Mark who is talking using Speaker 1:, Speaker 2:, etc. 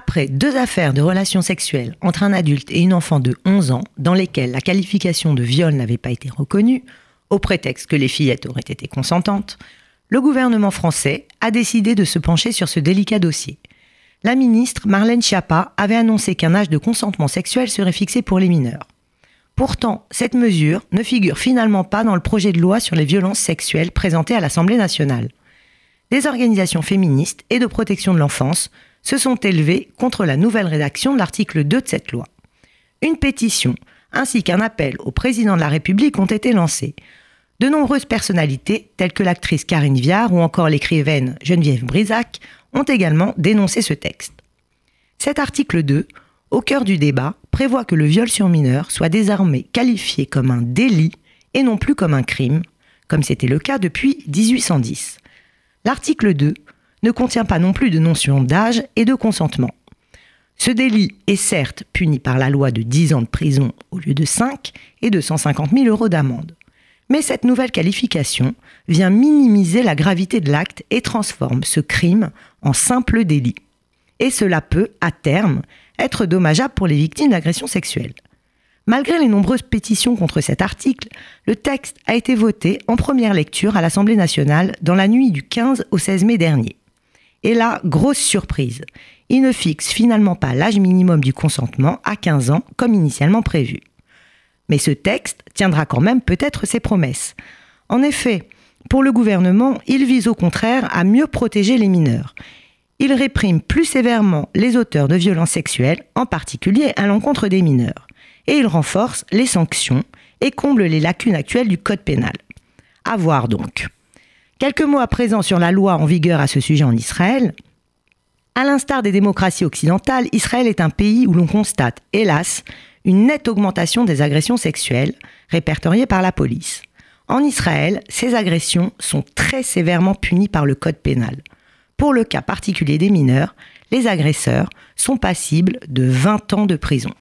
Speaker 1: Après deux affaires de relations sexuelles entre un adulte et une enfant de 11 ans, dans lesquelles la qualification de viol n'avait pas été reconnue, au prétexte que les fillettes auraient été consentantes, le gouvernement français a décidé de se pencher sur ce délicat dossier. La ministre Marlène Schiappa avait annoncé qu'un âge de consentement sexuel serait fixé pour les mineurs. Pourtant, cette mesure ne figure finalement pas dans le projet de loi sur les violences sexuelles présenté à l'Assemblée nationale. Des organisations féministes et de protection de l'enfance se sont élevées contre la nouvelle rédaction de l'article 2 de cette loi. Une pétition ainsi qu'un appel au président de la République ont été lancés. De nombreuses personnalités, telles que l'actrice Karine Viard ou encore l'écrivaine Geneviève Brisac, ont également dénoncé ce texte. Cet article 2, au cœur du débat, prévoit que le viol sur mineur soit désormais qualifié comme un délit et non plus comme un crime, comme c'était le cas depuis 1810. L'article 2 ne contient pas non plus de notion d'âge et de consentement. Ce délit est certes puni par la loi de 10 ans de prison au lieu de 5 et de 150 000 euros d'amende. Mais cette nouvelle qualification vient minimiser la gravité de l'acte et transforme ce crime en simple délit. Et cela peut, à terme, être dommageable pour les victimes d'agressions sexuelles. Malgré les nombreuses pétitions contre cet article, le texte a été voté en première lecture à l'Assemblée nationale dans la nuit du 15 au 16 mai dernier. Et là, grosse surprise, il ne fixe finalement pas l'âge minimum du consentement à 15 ans comme initialement prévu. Mais ce texte tiendra quand même peut-être ses promesses. En effet, pour le gouvernement, il vise au contraire à mieux protéger les mineurs. Il réprime plus sévèrement les auteurs de violences sexuelles, en particulier à l'encontre des mineurs. Et il renforce les sanctions et comble les lacunes actuelles du Code pénal. À voir donc. Quelques mots à présent sur la loi en vigueur à ce sujet en Israël. À l'instar des démocraties occidentales, Israël est un pays où l'on constate, hélas, une nette augmentation des agressions sexuelles répertoriées par la police. En Israël, ces agressions sont très sévèrement punies par le code pénal. Pour le cas particulier des mineurs, les agresseurs sont passibles de 20 ans de prison.